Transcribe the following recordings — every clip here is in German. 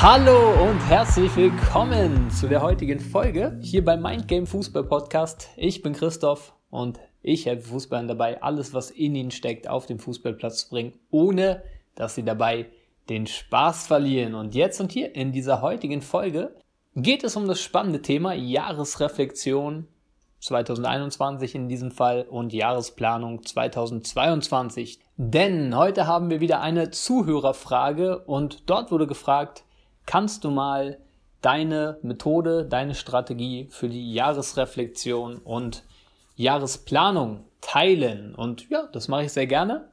Hallo und herzlich willkommen zu der heutigen Folge hier beim Mindgame Fußball Podcast. Ich bin Christoph und ich helfe Fußballern dabei, alles, was in ihnen steckt, auf den Fußballplatz zu bringen, ohne dass sie dabei den Spaß verlieren. Und jetzt und hier in dieser heutigen Folge geht es um das spannende Thema Jahresreflexion 2021 in diesem Fall und Jahresplanung 2022. Denn heute haben wir wieder eine Zuhörerfrage und dort wurde gefragt, kannst du mal deine Methode, deine Strategie für die Jahresreflexion und Jahresplanung teilen. Und ja, das mache ich sehr gerne.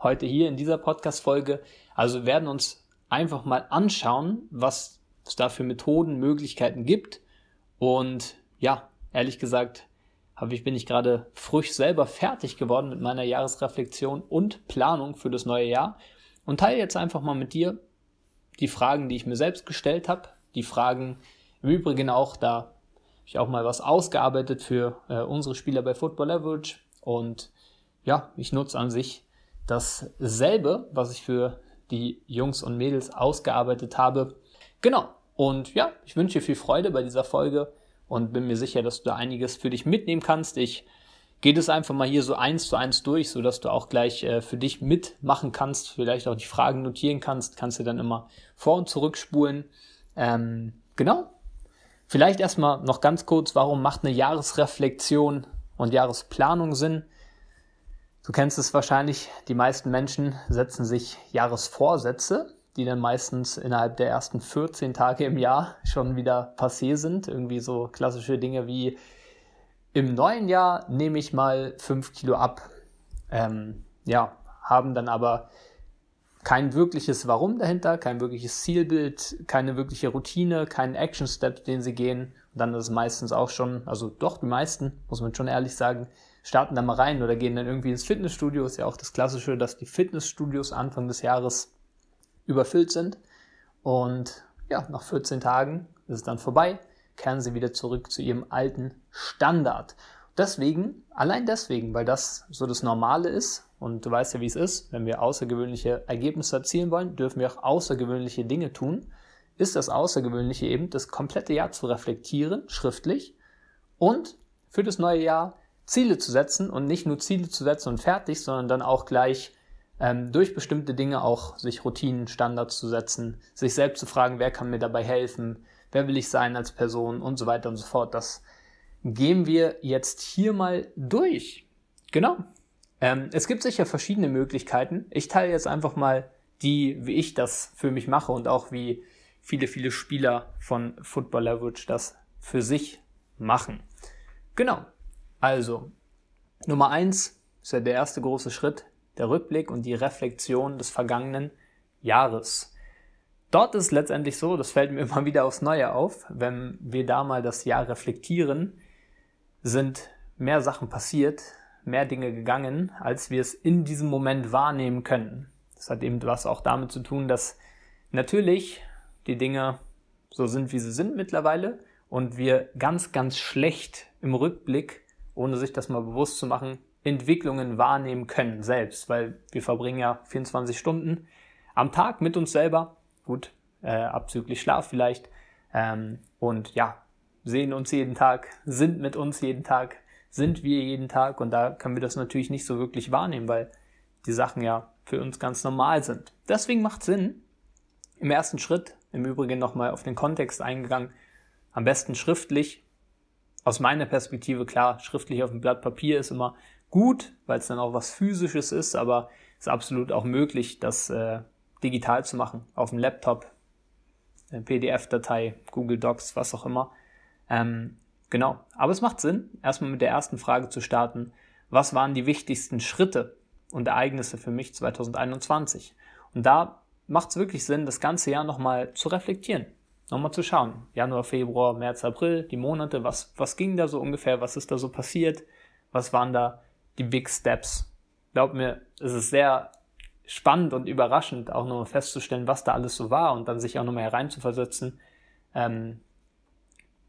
Heute hier in dieser Podcast-Folge. Also wir werden uns einfach mal anschauen, was es da für Methoden, Möglichkeiten gibt. Und ja, ehrlich gesagt, habe ich, bin ich gerade frisch selber fertig geworden mit meiner Jahresreflexion und Planung für das neue Jahr und teile jetzt einfach mal mit dir, die Fragen, die ich mir selbst gestellt habe, die Fragen im Übrigen auch, da habe ich auch mal was ausgearbeitet für äh, unsere Spieler bei Football Leverage und ja, ich nutze an sich dasselbe, was ich für die Jungs und Mädels ausgearbeitet habe. Genau. Und ja, ich wünsche dir viel Freude bei dieser Folge und bin mir sicher, dass du da einiges für dich mitnehmen kannst. Ich gehe das einfach mal hier so eins zu eins durch, so dass du auch gleich äh, für dich mitmachen kannst, vielleicht auch die Fragen notieren kannst, kannst du dann immer vor und zurückspulen. Ähm, genau. Vielleicht erstmal noch ganz kurz, warum macht eine Jahresreflexion und Jahresplanung Sinn? Du kennst es wahrscheinlich, die meisten Menschen setzen sich Jahresvorsätze, die dann meistens innerhalb der ersten 14 Tage im Jahr schon wieder passé sind. Irgendwie so klassische Dinge wie im neuen Jahr nehme ich mal 5 Kilo ab. Ähm, ja, haben dann aber kein wirkliches Warum dahinter, kein wirkliches Zielbild, keine wirkliche Routine, keinen Action-Step, den sie gehen. Und dann ist es meistens auch schon, also doch die meisten, muss man schon ehrlich sagen, starten da mal rein oder gehen dann irgendwie ins Fitnessstudio. Ist ja auch das Klassische, dass die Fitnessstudios Anfang des Jahres überfüllt sind. Und ja, nach 14 Tagen ist es dann vorbei kehren sie wieder zurück zu ihrem alten Standard. Deswegen, allein deswegen, weil das so das Normale ist, und du weißt ja, wie es ist, wenn wir außergewöhnliche Ergebnisse erzielen wollen, dürfen wir auch außergewöhnliche Dinge tun, ist das Außergewöhnliche eben, das komplette Jahr zu reflektieren, schriftlich, und für das neue Jahr Ziele zu setzen und nicht nur Ziele zu setzen und fertig, sondern dann auch gleich ähm, durch bestimmte Dinge auch sich Routinen, Standards zu setzen, sich selbst zu fragen, wer kann mir dabei helfen, wer will ich sein als Person und so weiter und so fort. Das gehen wir jetzt hier mal durch. Genau. Ähm, es gibt sicher verschiedene Möglichkeiten. Ich teile jetzt einfach mal die, wie ich das für mich mache und auch wie viele, viele Spieler von Football Leverage das für sich machen. Genau. Also, Nummer eins ist ja der erste große Schritt, der Rückblick und die Reflexion des vergangenen Jahres. Dort ist letztendlich so, das fällt mir immer wieder aufs Neue auf, wenn wir da mal das Jahr reflektieren, sind mehr Sachen passiert, mehr Dinge gegangen, als wir es in diesem Moment wahrnehmen können. Das hat eben was auch damit zu tun, dass natürlich die Dinge so sind, wie sie sind mittlerweile und wir ganz, ganz schlecht im Rückblick, ohne sich das mal bewusst zu machen, Entwicklungen wahrnehmen können selbst, weil wir verbringen ja 24 Stunden am Tag mit uns selber gut, äh, abzüglich Schlaf vielleicht. Ähm, und ja, sehen uns jeden Tag, sind mit uns jeden Tag, sind wir jeden Tag und da können wir das natürlich nicht so wirklich wahrnehmen, weil die Sachen ja für uns ganz normal sind. Deswegen macht Sinn, im ersten Schritt, im Übrigen nochmal auf den Kontext eingegangen, am besten schriftlich. Aus meiner Perspektive klar, schriftlich auf dem Blatt Papier ist immer gut, weil es dann auch was Physisches ist, aber es ist absolut auch möglich, dass äh, digital zu machen, auf dem Laptop, PDF-Datei, Google Docs, was auch immer. Ähm, genau, aber es macht Sinn, erstmal mit der ersten Frage zu starten. Was waren die wichtigsten Schritte und Ereignisse für mich 2021? Und da macht es wirklich Sinn, das ganze Jahr nochmal zu reflektieren, nochmal zu schauen. Januar, Februar, März, April, die Monate, was, was ging da so ungefähr, was ist da so passiert, was waren da die Big Steps. Glaub mir, es ist sehr spannend und überraschend, auch nochmal festzustellen, was da alles so war und dann sich auch nochmal hereinzuversetzen, ähm,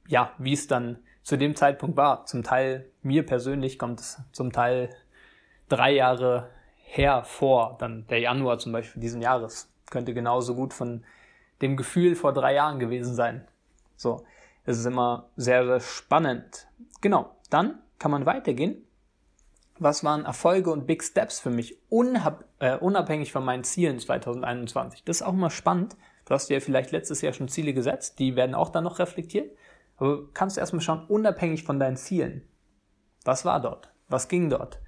ja, wie es dann zu dem Zeitpunkt war. Zum Teil, mir persönlich kommt es zum Teil drei Jahre her vor, dann der Januar zum Beispiel diesen Jahres. Könnte genauso gut von dem Gefühl vor drei Jahren gewesen sein. So, es ist immer sehr, sehr spannend. Genau, dann kann man weitergehen. Was waren Erfolge und Big Steps für mich, äh, unabhängig von meinen Zielen 2021? Das ist auch immer spannend. Du hast dir ja vielleicht letztes Jahr schon Ziele gesetzt, die werden auch dann noch reflektiert. Aber kannst du erstmal schauen, unabhängig von deinen Zielen. Was war dort? Was ging dort?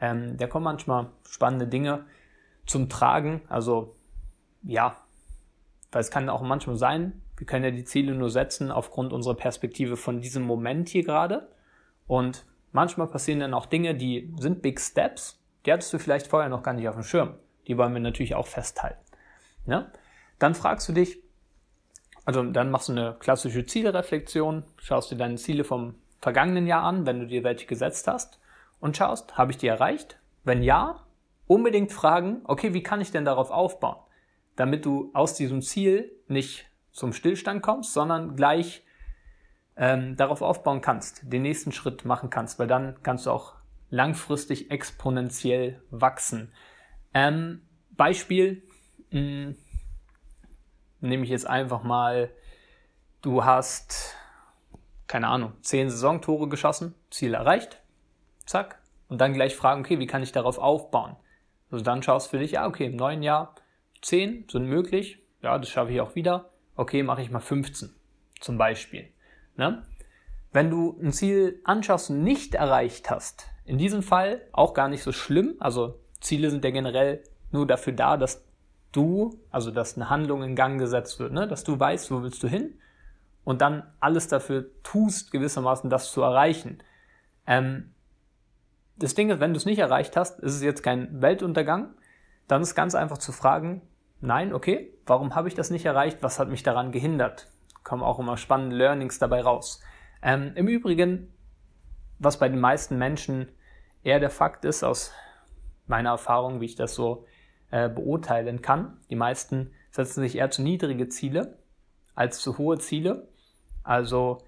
Ähm, da kommen manchmal spannende Dinge zum Tragen. Also ja, weil es kann auch manchmal sein, wir können ja die Ziele nur setzen aufgrund unserer Perspektive von diesem Moment hier gerade. Und manchmal passieren dann auch Dinge, die sind Big Steps, die hattest du vielleicht vorher noch gar nicht auf dem Schirm. Die wollen wir natürlich auch festhalten. Ja? Dann fragst du dich, also dann machst du eine klassische Zielreflexion, schaust dir deine Ziele vom vergangenen Jahr an, wenn du dir welche gesetzt hast und schaust, habe ich die erreicht? Wenn ja, unbedingt fragen, okay, wie kann ich denn darauf aufbauen? Damit du aus diesem Ziel nicht zum Stillstand kommst, sondern gleich ähm, darauf aufbauen kannst, den nächsten Schritt machen kannst, weil dann kannst du auch langfristig exponentiell wachsen. Ähm, Beispiel mh, hm, nehme ich jetzt einfach mal, du hast, keine Ahnung, zehn Saisontore geschossen, Ziel erreicht, zack, und dann gleich fragen, okay, wie kann ich darauf aufbauen? Also dann schaust du für dich, ja, okay, im neuen Jahr 10 sind möglich, ja, das schaffe ich auch wieder, okay, mache ich mal 15 zum Beispiel. Ne? Wenn du ein Ziel anschaust und nicht erreicht hast, in diesem Fall auch gar nicht so schlimm, also Ziele sind ja generell nur dafür da, dass du, also dass eine Handlung in Gang gesetzt wird, ne? dass du weißt, wo willst du hin und dann alles dafür tust, gewissermaßen das zu erreichen. Ähm, das Ding ist, wenn du es nicht erreicht hast, ist es jetzt kein Weltuntergang. Dann ist ganz einfach zu fragen, nein, okay, warum habe ich das nicht erreicht? Was hat mich daran gehindert? Kommen auch immer spannende Learnings dabei raus. Ähm, Im Übrigen, was bei den meisten Menschen eher der Fakt ist, aus meiner Erfahrung, wie ich das so äh, beurteilen kann, die meisten setzen sich eher zu niedrige Ziele als zu hohe Ziele. Also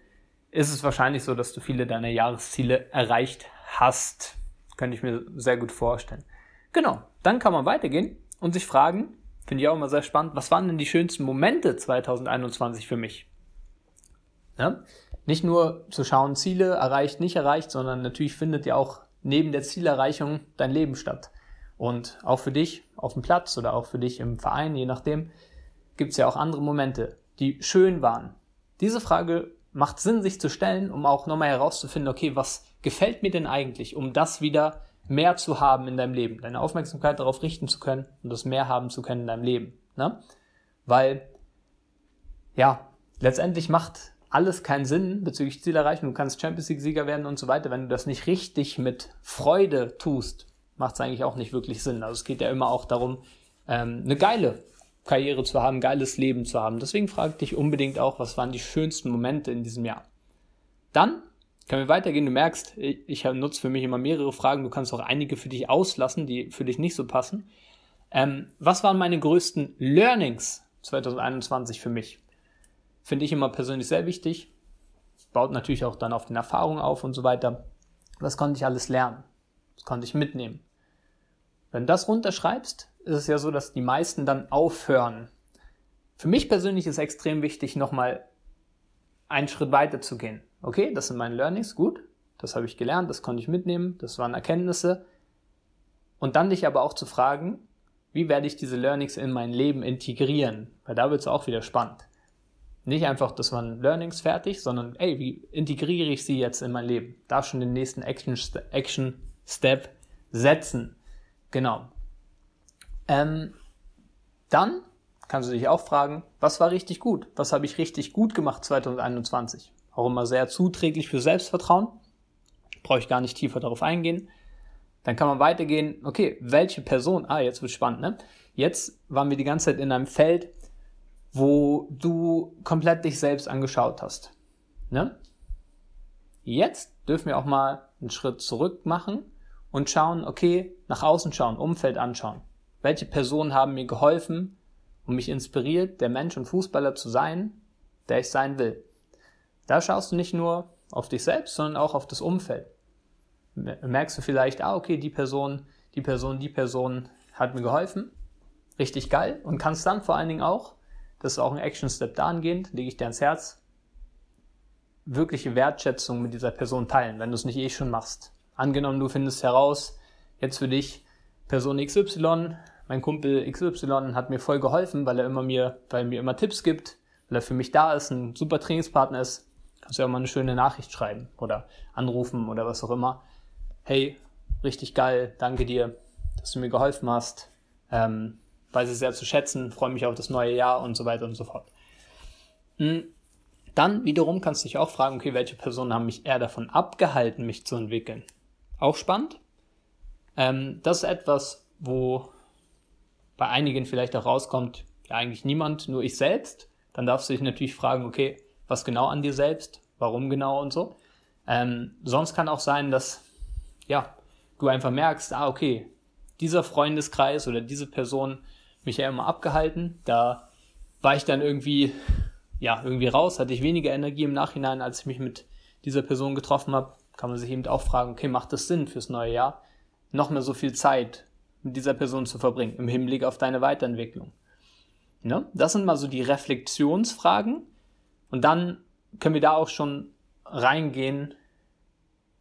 ist es wahrscheinlich so, dass du viele deiner Jahresziele erreicht hast. Könnte ich mir sehr gut vorstellen. Genau, dann kann man weitergehen und sich fragen, finde ich auch immer sehr spannend, was waren denn die schönsten Momente 2021 für mich? Ja? Nicht nur zu schauen, Ziele erreicht, nicht erreicht, sondern natürlich findet ja auch neben der Zielerreichung dein Leben statt. Und auch für dich auf dem Platz oder auch für dich im Verein, je nachdem, gibt es ja auch andere Momente, die schön waren. Diese Frage macht Sinn, sich zu stellen, um auch nochmal herauszufinden, okay, was gefällt mir denn eigentlich, um das wieder mehr zu haben in deinem Leben, deine Aufmerksamkeit darauf richten zu können und das mehr haben zu können in deinem Leben. Ne? Weil, ja, letztendlich macht alles keinen Sinn bezüglich Zielerreichung. Du kannst Champions League-Sieger werden und so weiter. Wenn du das nicht richtig mit Freude tust, macht es eigentlich auch nicht wirklich Sinn. Also es geht ja immer auch darum, ähm, eine geile Karriere zu haben, geiles Leben zu haben. Deswegen frag dich unbedingt auch, was waren die schönsten Momente in diesem Jahr. Dann können wir weitergehen. Du merkst, ich nutze für mich immer mehrere Fragen. Du kannst auch einige für dich auslassen, die für dich nicht so passen. Ähm, was waren meine größten Learnings 2021 für mich? Finde ich immer persönlich sehr wichtig. Baut natürlich auch dann auf den Erfahrungen auf und so weiter. Was konnte ich alles lernen? Was konnte ich mitnehmen? Wenn du das runterschreibst, ist es ja so, dass die meisten dann aufhören. Für mich persönlich ist extrem wichtig, nochmal einen Schritt weiter zu gehen. Okay, das sind meine Learnings, gut, das habe ich gelernt, das konnte ich mitnehmen, das waren Erkenntnisse. Und dann dich aber auch zu fragen, wie werde ich diese Learnings in mein Leben integrieren? Weil da wird es auch wieder spannend. Nicht einfach, das waren Learnings fertig, sondern ey, wie integriere ich sie jetzt in mein Leben? Darf schon den nächsten Action, Action Step setzen. Genau. Ähm, dann kannst du dich auch fragen, was war richtig gut? Was habe ich richtig gut gemacht 2021? Auch immer sehr zuträglich für Selbstvertrauen. Brauche ich gar nicht tiefer darauf eingehen. Dann kann man weitergehen, okay, welche Person, ah, jetzt wird spannend, ne? Jetzt waren wir die ganze Zeit in einem Feld, wo du komplett dich selbst angeschaut hast. Ne? Jetzt dürfen wir auch mal einen Schritt zurück machen und schauen, okay, nach außen schauen, Umfeld anschauen. Welche Personen haben mir geholfen und mich inspiriert, der Mensch und Fußballer zu sein, der ich sein will? Da schaust du nicht nur auf dich selbst, sondern auch auf das Umfeld. Merkst du vielleicht, ah, okay, die Person, die Person, die Person hat mir geholfen. Richtig geil. Und kannst dann vor allen Dingen auch das ist auch ein Action-Step dahingehend, lege ich dir ans Herz, wirkliche Wertschätzung mit dieser Person teilen, wenn du es nicht eh schon machst. Angenommen, du findest heraus, jetzt für dich, Person XY, mein Kumpel XY hat mir voll geholfen, weil er immer mir, weil er mir immer Tipps gibt, weil er für mich da ist, ein super Trainingspartner ist, kannst du ja mal eine schöne Nachricht schreiben oder anrufen oder was auch immer. Hey, richtig geil, danke dir, dass du mir geholfen hast. Ähm, weiß es sehr zu schätzen, freue mich auf das neue Jahr und so weiter und so fort. Hm. Dann wiederum kannst du dich auch fragen, okay, welche Personen haben mich eher davon abgehalten, mich zu entwickeln? Auch spannend. Ähm, das ist etwas, wo bei einigen vielleicht auch rauskommt, ja eigentlich niemand, nur ich selbst. Dann darfst du dich natürlich fragen, okay, was genau an dir selbst, warum genau und so. Ähm, sonst kann auch sein, dass ja, du einfach merkst, ah, okay, dieser Freundeskreis oder diese Person mich ja immer abgehalten. Da war ich dann irgendwie, ja, irgendwie raus, hatte ich weniger Energie im Nachhinein, als ich mich mit dieser Person getroffen habe. Kann man sich eben auch fragen, okay, macht es Sinn fürs neue Jahr, noch mehr so viel Zeit mit dieser Person zu verbringen, im Hinblick auf deine Weiterentwicklung? Ne? Das sind mal so die Reflexionsfragen. Und dann können wir da auch schon reingehen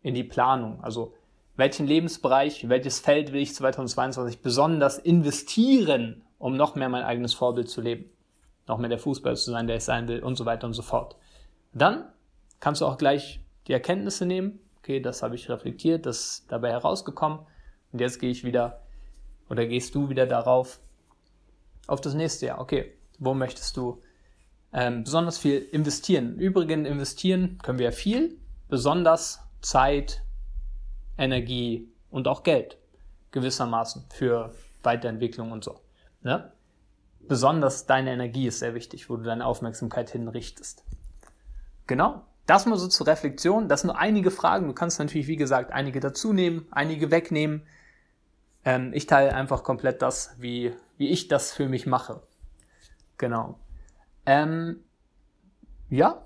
in die Planung. Also welchen Lebensbereich, welches Feld will ich 2022 besonders investieren, um noch mehr mein eigenes Vorbild zu leben, noch mehr der Fußballer zu sein, der ich sein will und so weiter und so fort. Dann kannst du auch gleich die Erkenntnisse nehmen, okay, das habe ich reflektiert, das ist dabei herausgekommen und jetzt gehe ich wieder oder gehst du wieder darauf auf das nächste Jahr. Okay, wo möchtest du ähm, besonders viel investieren? Im Übrigen investieren können wir viel, besonders Zeit, Energie und auch Geld gewissermaßen für Weiterentwicklung und so. Ne? Besonders deine Energie ist sehr wichtig, wo du deine Aufmerksamkeit hinrichtest. Genau. Das mal so zur Reflexion. Das sind nur einige Fragen. Du kannst natürlich, wie gesagt, einige dazu nehmen, einige wegnehmen. Ähm, ich teile einfach komplett das, wie, wie ich das für mich mache. Genau. Ähm, ja.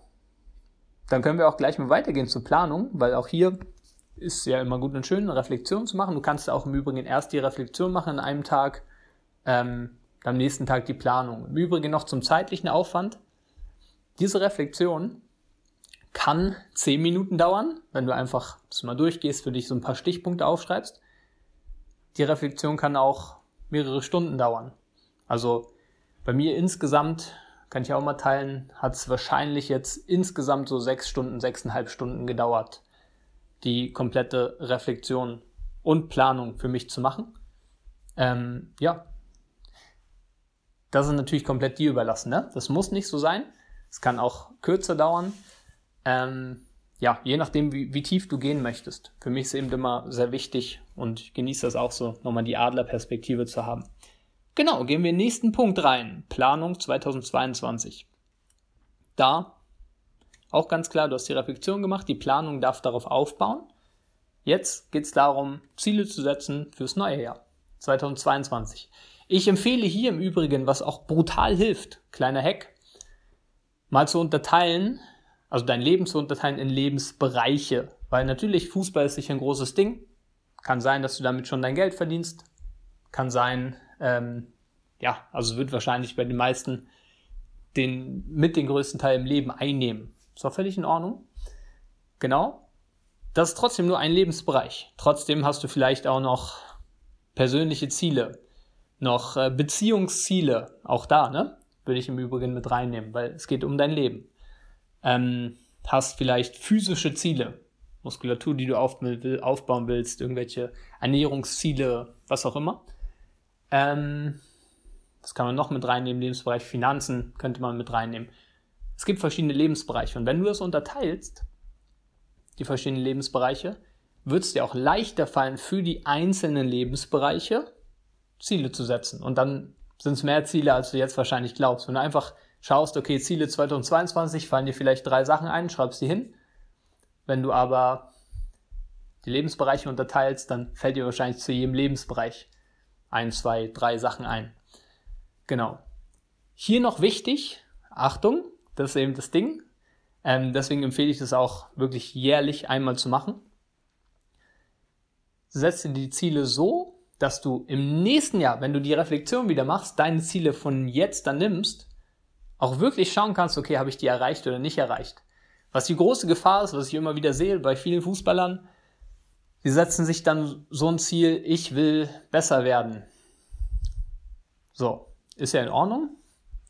Dann können wir auch gleich mal weitergehen zur Planung, weil auch hier ist ja immer gut und schön, eine Reflexion zu machen. Du kannst auch im Übrigen erst die Reflexion machen an einem Tag, ähm, am nächsten Tag die Planung. Im Übrigen noch zum zeitlichen Aufwand. Diese Reflexion kann zehn Minuten dauern, wenn du einfach das mal durchgehst, für dich so ein paar Stichpunkte aufschreibst. Die Reflexion kann auch mehrere Stunden dauern. Also bei mir insgesamt, kann ich auch mal teilen, hat es wahrscheinlich jetzt insgesamt so sechs Stunden, sechseinhalb Stunden gedauert, die komplette Reflexion und Planung für mich zu machen. Ähm, ja, das ist natürlich komplett dir überlassen. Ne? Das muss nicht so sein. Es kann auch kürzer dauern. Ähm, ja, je nachdem, wie, wie, tief du gehen möchtest. Für mich ist eben immer sehr wichtig und ich genieße das auch so, nochmal die Adlerperspektive zu haben. Genau, gehen wir in den nächsten Punkt rein. Planung 2022. Da auch ganz klar, du hast die Reflexion gemacht, die Planung darf darauf aufbauen. Jetzt geht es darum, Ziele zu setzen fürs neue Jahr 2022. Ich empfehle hier im Übrigen, was auch brutal hilft, kleiner Hack, mal zu unterteilen, also dein Leben zu unterteilen in Lebensbereiche. Weil natürlich Fußball ist sicher ein großes Ding. Kann sein, dass du damit schon dein Geld verdienst. Kann sein, ähm, ja, also wird wahrscheinlich bei den meisten den, mit den größten Teil im Leben einnehmen. Ist auch völlig in Ordnung. Genau. Das ist trotzdem nur ein Lebensbereich. Trotzdem hast du vielleicht auch noch persönliche Ziele, noch äh, Beziehungsziele. Auch da, ne? Würde ich im Übrigen mit reinnehmen, weil es geht um dein Leben. Ähm, hast vielleicht physische Ziele, Muskulatur, die du aufbauen willst, irgendwelche Ernährungsziele, was auch immer. Ähm, das kann man noch mit reinnehmen, Lebensbereich Finanzen könnte man mit reinnehmen. Es gibt verschiedene Lebensbereiche und wenn du das unterteilst, die verschiedenen Lebensbereiche, wird es dir auch leichter fallen, für die einzelnen Lebensbereiche Ziele zu setzen. Und dann sind es mehr Ziele, als du jetzt wahrscheinlich glaubst. Wenn du einfach schaust, okay, Ziele 2022, fallen dir vielleicht drei Sachen ein, schreibst die hin. Wenn du aber die Lebensbereiche unterteilst, dann fällt dir wahrscheinlich zu jedem Lebensbereich ein, zwei, drei Sachen ein. Genau. Hier noch wichtig, Achtung, das ist eben das Ding. Ähm, deswegen empfehle ich das auch wirklich jährlich einmal zu machen. Setze die Ziele so, dass du im nächsten Jahr, wenn du die Reflexion wieder machst, deine Ziele von jetzt dann nimmst auch wirklich schauen kannst, okay, habe ich die erreicht oder nicht erreicht. Was die große Gefahr ist, was ich immer wieder sehe bei vielen Fußballern, die setzen sich dann so ein Ziel, ich will besser werden. So, ist ja in Ordnung.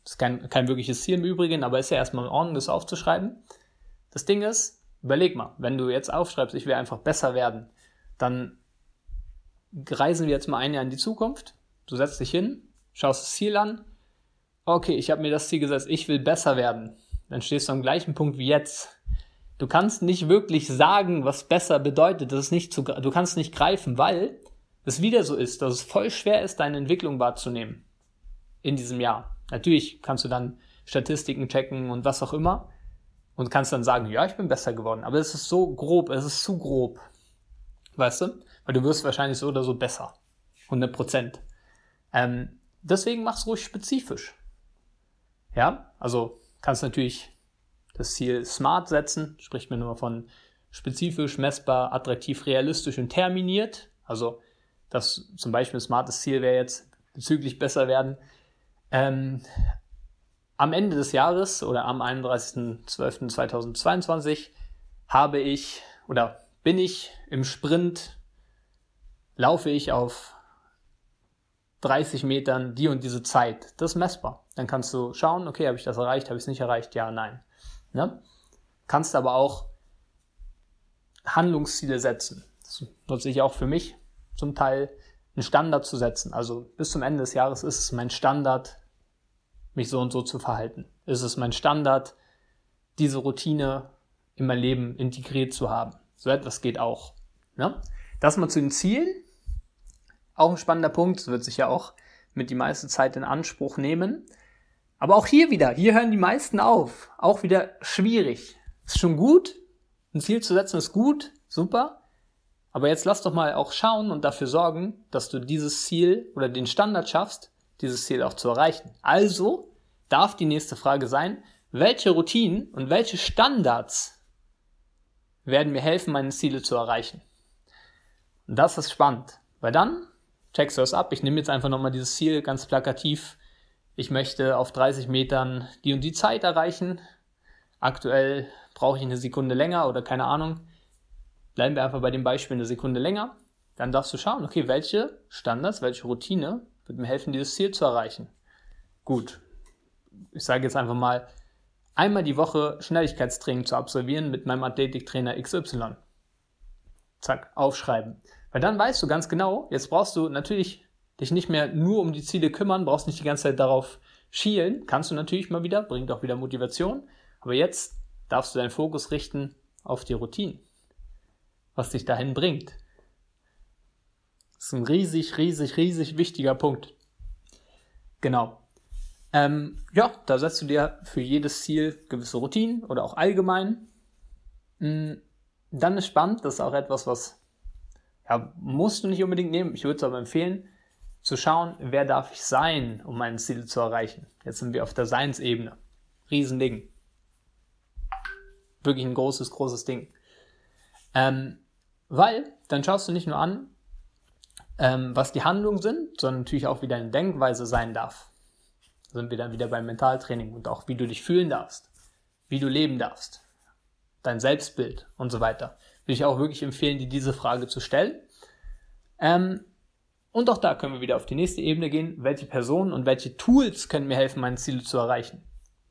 ist kein, kein wirkliches Ziel im Übrigen, aber ist ja erstmal in Ordnung, das aufzuschreiben. Das Ding ist, überleg mal, wenn du jetzt aufschreibst, ich will einfach besser werden, dann reisen wir jetzt mal ein Jahr in die Zukunft. Du setzt dich hin, schaust das Ziel an. Okay, ich habe mir das Ziel gesetzt, ich will besser werden. Dann stehst du am gleichen Punkt wie jetzt. Du kannst nicht wirklich sagen, was besser bedeutet. Das ist nicht zu, du kannst nicht greifen, weil es wieder so ist, dass es voll schwer ist, deine Entwicklung wahrzunehmen in diesem Jahr. Natürlich kannst du dann Statistiken checken und was auch immer und kannst dann sagen, ja, ich bin besser geworden. Aber es ist so grob, es ist zu grob. Weißt du? Weil du wirst wahrscheinlich so oder so besser. 100 Prozent. Ähm, deswegen mach's ruhig spezifisch. Ja, also kannst natürlich das Ziel smart setzen, spricht man immer von spezifisch, messbar, attraktiv, realistisch und terminiert. Also das zum Beispiel smartes Ziel wäre jetzt bezüglich besser werden. Ähm, am Ende des Jahres oder am 31.12.2022 habe ich oder bin ich im Sprint, laufe ich auf 30 Metern die und diese Zeit. Das ist messbar. Dann kannst du schauen, okay, habe ich das erreicht, habe ich es nicht erreicht, ja, nein. Ne? Kannst aber auch Handlungsziele setzen. Das nutze ich auch für mich zum Teil, einen Standard zu setzen. Also bis zum Ende des Jahres ist es mein Standard, mich so und so zu verhalten. Ist es mein Standard, diese Routine in mein Leben integriert zu haben. So etwas geht auch. Ne? Das mal zu den Zielen. Auch ein spannender Punkt, das wird sich ja auch mit die meiste Zeit in Anspruch nehmen. Aber auch hier wieder, hier hören die meisten auf. Auch wieder schwierig. Ist schon gut, ein Ziel zu setzen ist gut, super. Aber jetzt lass doch mal auch schauen und dafür sorgen, dass du dieses Ziel oder den Standard schaffst, dieses Ziel auch zu erreichen. Also darf die nächste Frage sein, welche Routinen und welche Standards werden mir helfen, meine Ziele zu erreichen? Und das ist spannend, weil dann checkst du das ab. Ich nehme jetzt einfach nochmal dieses Ziel ganz plakativ. Ich möchte auf 30 Metern die und die Zeit erreichen. Aktuell brauche ich eine Sekunde länger oder keine Ahnung. Bleiben wir einfach bei dem Beispiel eine Sekunde länger. Dann darfst du schauen, okay, welche Standards, welche Routine wird mir helfen, dieses Ziel zu erreichen. Gut, ich sage jetzt einfach mal, einmal die Woche Schnelligkeitstraining zu absolvieren mit meinem Athletiktrainer XY. Zack, aufschreiben. Weil dann weißt du ganz genau, jetzt brauchst du natürlich dich nicht mehr nur um die Ziele kümmern, brauchst nicht die ganze Zeit darauf schielen. Kannst du natürlich mal wieder, bringt auch wieder Motivation. Aber jetzt darfst du deinen Fokus richten auf die Routine, was dich dahin bringt. Das ist ein riesig, riesig, riesig wichtiger Punkt. Genau. Ähm, ja, da setzt du dir für jedes Ziel gewisse Routinen oder auch allgemein. Mm, dann ist spannend, das ist auch etwas, was ja, musst du nicht unbedingt nehmen. Ich würde es aber empfehlen, zu schauen, wer darf ich sein, um meine Ziele zu erreichen. Jetzt sind wir auf der Seinsebene. Riesending. Wirklich ein großes, großes Ding. Ähm, weil dann schaust du nicht nur an, ähm, was die Handlungen sind, sondern natürlich auch, wie deine Denkweise sein darf. Da sind wir dann wieder beim Mentaltraining und auch, wie du dich fühlen darfst, wie du leben darfst, dein Selbstbild und so weiter. Würde ich auch wirklich empfehlen, dir diese Frage zu stellen. Ähm, und auch da können wir wieder auf die nächste Ebene gehen. Welche Personen und welche Tools können mir helfen, meine Ziele zu erreichen?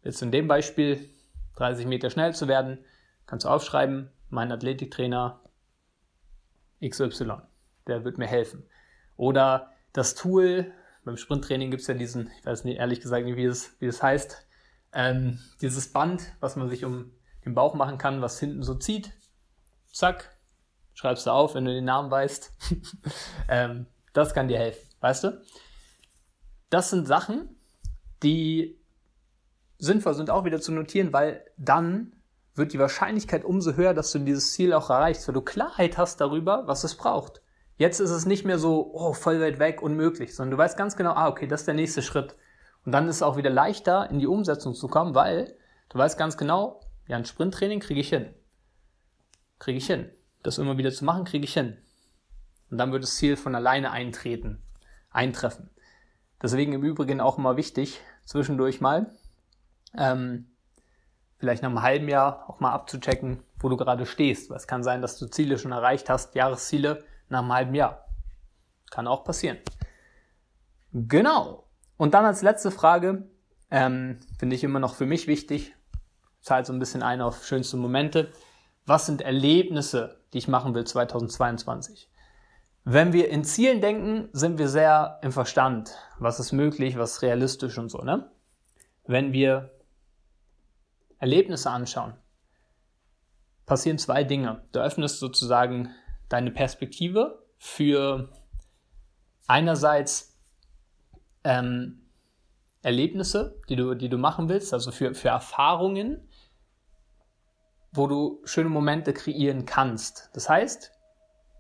Jetzt in dem Beispiel 30 Meter schnell zu werden, kannst du aufschreiben, mein Athletiktrainer XY, der wird mir helfen. Oder das Tool, beim Sprinttraining gibt es ja diesen, ich weiß nicht ehrlich gesagt nicht, wie es, wie es heißt, ähm, dieses Band, was man sich um den Bauch machen kann, was hinten so zieht. Zack, schreibst du auf, wenn du den Namen weißt. ähm, das kann dir helfen, weißt du? Das sind Sachen, die sinnvoll sind auch wieder zu notieren, weil dann wird die Wahrscheinlichkeit umso höher, dass du dieses Ziel auch erreichst, weil du Klarheit hast darüber, was es braucht. Jetzt ist es nicht mehr so, oh, voll weit weg, unmöglich, sondern du weißt ganz genau, ah, okay, das ist der nächste Schritt. Und dann ist es auch wieder leichter, in die Umsetzung zu kommen, weil du weißt ganz genau, ja, ein Sprinttraining kriege ich hin. Kriege ich hin. Das immer wieder zu machen, kriege ich hin. Und dann wird das Ziel von alleine eintreten, eintreffen. Deswegen im Übrigen auch immer wichtig, zwischendurch mal, ähm, vielleicht nach einem halben Jahr auch mal abzuchecken, wo du gerade stehst. Weil es kann sein, dass du Ziele schon erreicht hast, Jahresziele nach einem halben Jahr. Kann auch passieren. Genau. Und dann als letzte Frage, ähm, finde ich immer noch für mich wichtig, zahlt so ein bisschen ein auf schönste Momente. Was sind Erlebnisse, die ich machen will 2022? Wenn wir in Zielen denken, sind wir sehr im Verstand. Was ist möglich, was ist realistisch und so, ne? Wenn wir Erlebnisse anschauen, passieren zwei Dinge. Du öffnest sozusagen deine Perspektive für einerseits ähm, Erlebnisse, die du, die du machen willst, also für, für Erfahrungen, wo du schöne Momente kreieren kannst. Das heißt,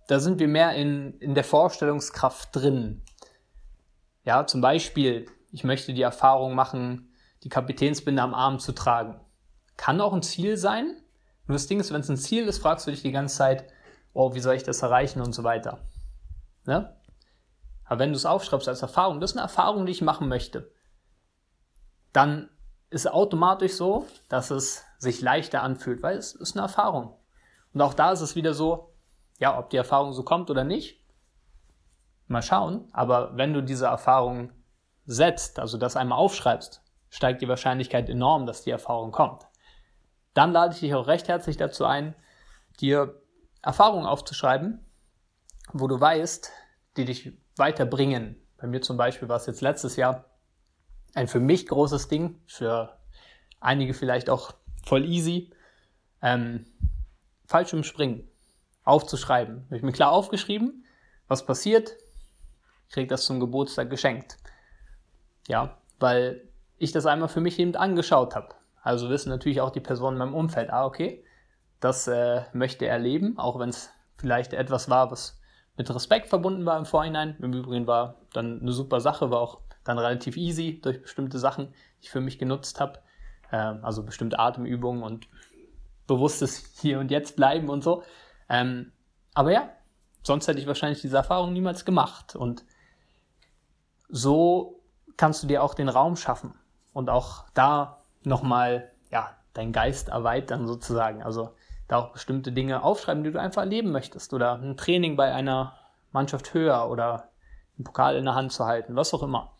da sind wir mehr in, in der Vorstellungskraft drin. Ja, zum Beispiel, ich möchte die Erfahrung machen, die Kapitänsbinde am Arm zu tragen. Kann auch ein Ziel sein. Nur das Ding ist, wenn es ein Ziel ist, fragst du dich die ganze Zeit, oh, wie soll ich das erreichen und so weiter. Ne? Aber wenn du es aufschreibst als Erfahrung, das ist eine Erfahrung, die ich machen möchte, dann ist es automatisch so, dass es sich leichter anfühlt, weil es ist eine Erfahrung. Und auch da ist es wieder so, ja, ob die Erfahrung so kommt oder nicht, mal schauen. Aber wenn du diese Erfahrung setzt, also das einmal aufschreibst, steigt die Wahrscheinlichkeit enorm, dass die Erfahrung kommt. Dann lade ich dich auch recht herzlich dazu ein, dir Erfahrungen aufzuschreiben, wo du weißt, die dich weiterbringen. Bei mir zum Beispiel war es jetzt letztes Jahr ein für mich großes Ding, für einige vielleicht auch voll easy. Ähm, Springen aufzuschreiben. Habe ich mir klar aufgeschrieben, was passiert, kriege das zum Geburtstag geschenkt. Ja, weil ich das einmal für mich eben angeschaut habe. Also wissen natürlich auch die Personen in meinem Umfeld, ah, okay, das äh, möchte er erleben, auch wenn es vielleicht etwas war, was mit Respekt verbunden war im Vorhinein. Im Übrigen war dann eine super Sache, war auch dann relativ easy durch bestimmte Sachen, die ich für mich genutzt habe. Ähm, also bestimmte Atemübungen und bewusstes Hier und Jetzt bleiben und so. Ähm, aber ja, sonst hätte ich wahrscheinlich diese Erfahrung niemals gemacht. Und so kannst du dir auch den Raum schaffen und auch da nochmal, ja, deinen Geist erweitern sozusagen. Also da auch bestimmte Dinge aufschreiben, die du einfach erleben möchtest oder ein Training bei einer Mannschaft höher oder einen Pokal in der Hand zu halten, was auch immer.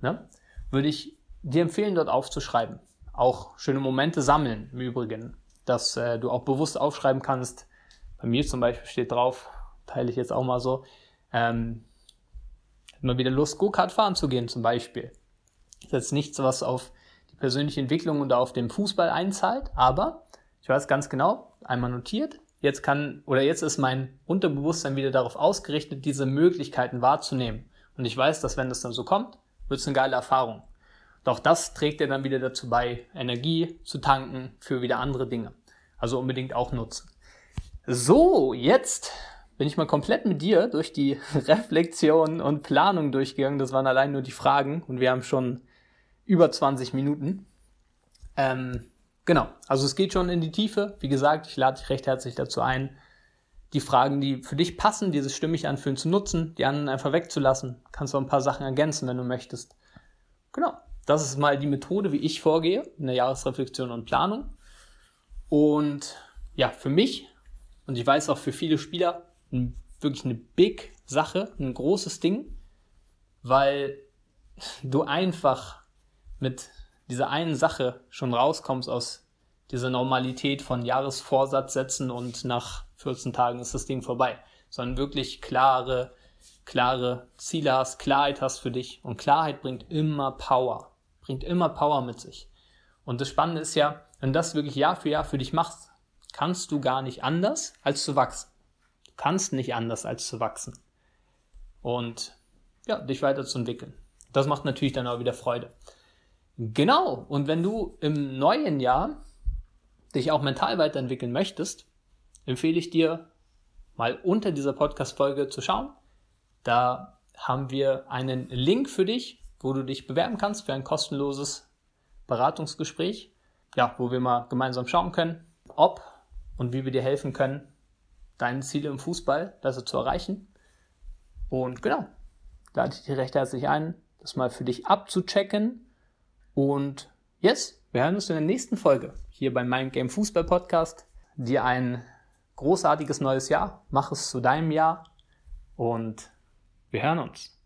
Ne? Würde ich dir empfehlen, dort aufzuschreiben. Auch schöne Momente sammeln im Übrigen, dass äh, du auch bewusst aufschreiben kannst. Bei mir zum Beispiel steht drauf, teile ich jetzt auch mal so, ähm, mal wieder Lust, Go-Kart fahren zu gehen zum Beispiel. Das ist jetzt nichts, was auf die persönliche Entwicklung oder auf den Fußball einzahlt, aber ich weiß ganz genau, einmal notiert, jetzt kann oder jetzt ist mein Unterbewusstsein wieder darauf ausgerichtet, diese Möglichkeiten wahrzunehmen. Und ich weiß, dass wenn das dann so kommt, wird es eine geile Erfahrung. Doch das trägt dir dann wieder dazu bei, Energie zu tanken für wieder andere Dinge. Also unbedingt auch nutzen. So, jetzt bin ich mal komplett mit dir durch die Reflexion und Planung durchgegangen. Das waren allein nur die Fragen und wir haben schon über 20 Minuten. Ähm, genau, also es geht schon in die Tiefe. Wie gesagt, ich lade dich recht herzlich dazu ein, die Fragen, die für dich passen, die sich stimmig anfühlen, zu nutzen, die anderen einfach wegzulassen. Kannst du ein paar Sachen ergänzen, wenn du möchtest. Genau, das ist mal die Methode, wie ich vorgehe in der Jahresreflexion und Planung. Und ja, für mich und ich weiß auch für viele Spieler wirklich eine big Sache, ein großes Ding, weil du einfach mit dieser einen Sache schon rauskommst aus dieser Normalität von Jahresvorsatz setzen und nach 14 Tagen ist das Ding vorbei, sondern wirklich klare, klare Ziele hast, Klarheit hast für dich. Und Klarheit bringt immer Power, bringt immer Power mit sich. Und das Spannende ist ja, wenn du das wirklich Jahr für Jahr für dich machst, kannst du gar nicht anders als zu wachsen. Du kannst nicht anders als zu wachsen. Und ja, dich weiterzuentwickeln. Das macht natürlich dann auch wieder Freude. Genau. Und wenn du im neuen Jahr dich auch mental weiterentwickeln möchtest, empfehle ich dir, mal unter dieser Podcast-Folge zu schauen. Da haben wir einen Link für dich, wo du dich bewerben kannst für ein kostenloses Beratungsgespräch. Ja, wo wir mal gemeinsam schauen können, ob und wie wir dir helfen können, deine Ziele im Fußball besser zu erreichen. Und genau, lade ich dir recht herzlich ein, das mal für dich abzuchecken. Und yes, Wir hören uns in der nächsten Folge hier beim Mind Game Fußball Podcast. Dir ein großartiges neues Jahr. Mach es zu deinem Jahr und wir hören uns.